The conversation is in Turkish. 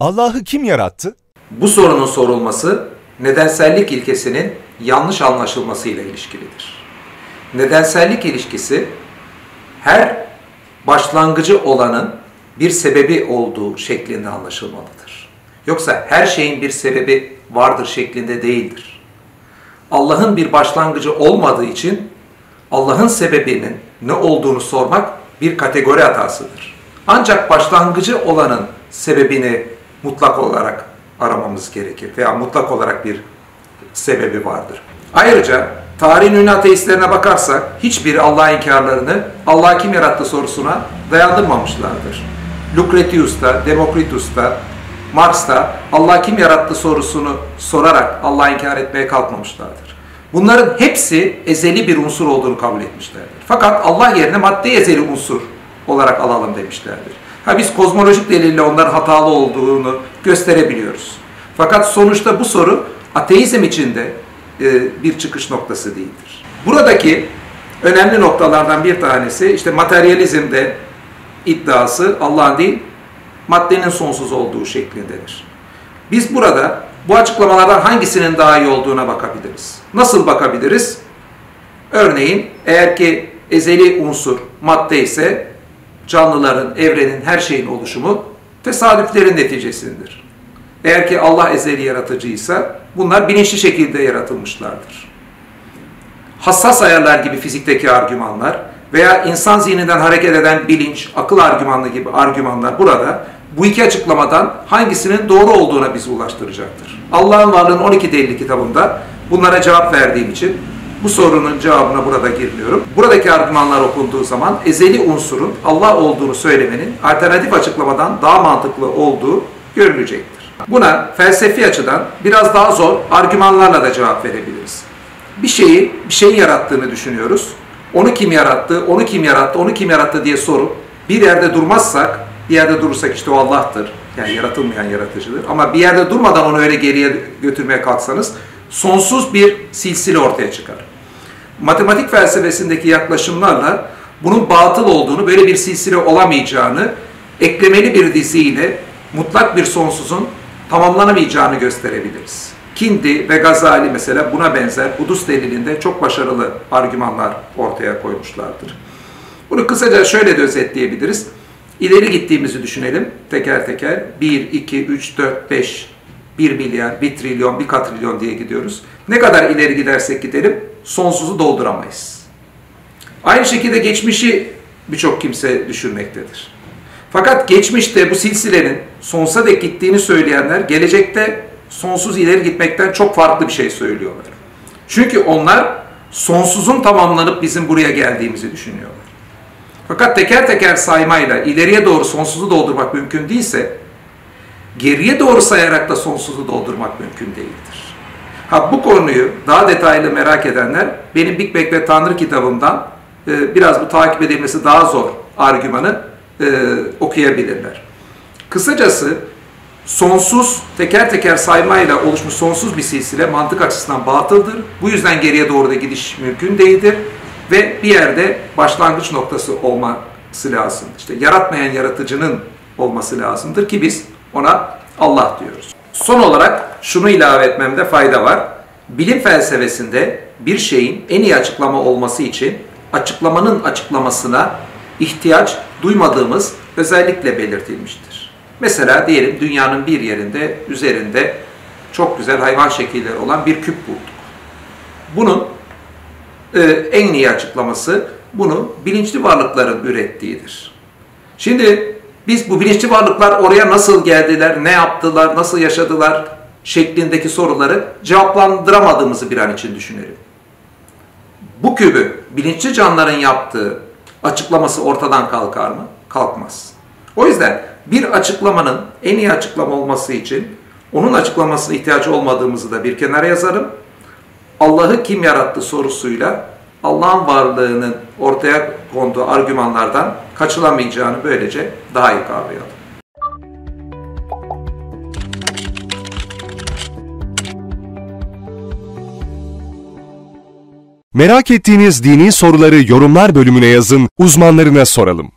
Allah'ı kim yarattı? Bu sorunun sorulması nedensellik ilkesinin yanlış anlaşılmasıyla ilişkilidir. Nedensellik ilişkisi her başlangıcı olanın bir sebebi olduğu şeklinde anlaşılmalıdır. Yoksa her şeyin bir sebebi vardır şeklinde değildir. Allah'ın bir başlangıcı olmadığı için Allah'ın sebebinin ne olduğunu sormak bir kategori hatasıdır. Ancak başlangıcı olanın sebebini mutlak olarak aramamız gerekir veya mutlak olarak bir sebebi vardır. Ayrıca tarihin ünlü ateistlerine bakarsak hiçbiri Allah inkarlarını Allah kim yarattı sorusuna dayandırmamışlardır. Lucretius da, Demokritus da, Marx da Allah kim yarattı sorusunu sorarak Allah inkar etmeye kalkmamışlardır. Bunların hepsi ezeli bir unsur olduğunu kabul etmişlerdir. Fakat Allah yerine madde ezeli unsur olarak alalım demişlerdir. Ha biz kozmolojik delille onların hatalı olduğunu gösterebiliyoruz. Fakat sonuçta bu soru ateizm içinde e, bir çıkış noktası değildir. Buradaki önemli noktalardan bir tanesi işte materyalizmde iddiası Allah'ın değil maddenin sonsuz olduğu şeklindedir. Biz burada bu açıklamalardan hangisinin daha iyi olduğuna bakabiliriz. Nasıl bakabiliriz? Örneğin eğer ki ezeli unsur madde ise canlıların, evrenin, her şeyin oluşumu tesadüflerin neticesindir. Eğer ki Allah ezeli yaratıcıysa bunlar bilinçli şekilde yaratılmışlardır. Hassas ayarlar gibi fizikteki argümanlar veya insan zihninden hareket eden bilinç, akıl argümanlı gibi argümanlar burada bu iki açıklamadan hangisinin doğru olduğuna bizi ulaştıracaktır. Allah'ın varlığının 12 delili kitabında bunlara cevap verdiğim için bu sorunun cevabına burada girmiyorum. Buradaki argümanlar okunduğu zaman ezeli unsurun Allah olduğunu söylemenin alternatif açıklamadan daha mantıklı olduğu görülecektir. Buna felsefi açıdan biraz daha zor argümanlarla da cevap verebiliriz. Bir şeyi, bir şeyin yarattığını düşünüyoruz. Onu kim yarattı, onu kim yarattı, onu kim yarattı diye sorup bir yerde durmazsak, bir yerde durursak işte o Allah'tır. Yani yaratılmayan yaratıcıdır. Ama bir yerde durmadan onu öyle geriye götürmeye kalksanız sonsuz bir silsile ortaya çıkar. Matematik felsefesindeki yaklaşımlarla bunun batıl olduğunu, böyle bir silsile olamayacağını, eklemeli bir diziyle mutlak bir sonsuzun tamamlanamayacağını gösterebiliriz. Kindi ve Gazali mesela buna benzer Budus delilinde çok başarılı argümanlar ortaya koymuşlardır. Bunu kısaca şöyle de özetleyebiliriz. İleri gittiğimizi düşünelim teker teker. 1, 2, 3, 4, 5, 1 milyar, 1 trilyon, 1 katrilyon diye gidiyoruz. Ne kadar ileri gidersek gidelim sonsuzu dolduramayız. Aynı şekilde geçmişi birçok kimse düşünmektedir. Fakat geçmişte bu silsilenin sonsuza dek gittiğini söyleyenler gelecekte sonsuz ileri gitmekten çok farklı bir şey söylüyorlar. Çünkü onlar sonsuzun tamamlanıp bizim buraya geldiğimizi düşünüyorlar. Fakat teker teker saymayla ileriye doğru sonsuzu doldurmak mümkün değilse geriye doğru sayarak da sonsuzu doldurmak mümkün değildir. Ha bu konuyu daha detaylı merak edenler benim Big Bang ve Tanrı kitabımdan e, biraz bu takip edilmesi daha zor argümanı e, okuyabilirler. Kısacası sonsuz teker teker saymayla oluşmuş sonsuz bir silsile mantık açısından batıldır. Bu yüzden geriye doğru da gidiş mümkün değildir ve bir yerde başlangıç noktası olması lazım. İşte yaratmayan yaratıcının olması lazımdır ki biz ona Allah diyoruz. Son olarak şunu ilave etmemde fayda var. Bilim felsefesinde bir şeyin en iyi açıklama olması için açıklamanın açıklamasına ihtiyaç duymadığımız özellikle belirtilmiştir. Mesela diyelim dünyanın bir yerinde üzerinde çok güzel hayvan şekilleri olan bir küp bulduk. Bunun e, en iyi açıklaması bunu bilinçli varlıkların ürettiğidir. Şimdi biz bu bilinçli varlıklar oraya nasıl geldiler, ne yaptılar, nasıl yaşadılar şeklindeki soruları cevaplandıramadığımızı bir an için düşünelim. Bu kübü bilinçli canlıların yaptığı açıklaması ortadan kalkar mı? Kalkmaz. O yüzden bir açıklamanın en iyi açıklama olması için onun açıklamasına ihtiyacı olmadığımızı da bir kenara yazarım. Allah'ı kim yarattı sorusuyla Allah'ın varlığının ortaya konduğu argümanlardan kaçılamayacağını böylece daha iyi kavrayalım. Merak ettiğiniz dini soruları yorumlar bölümüne yazın, uzmanlarına soralım.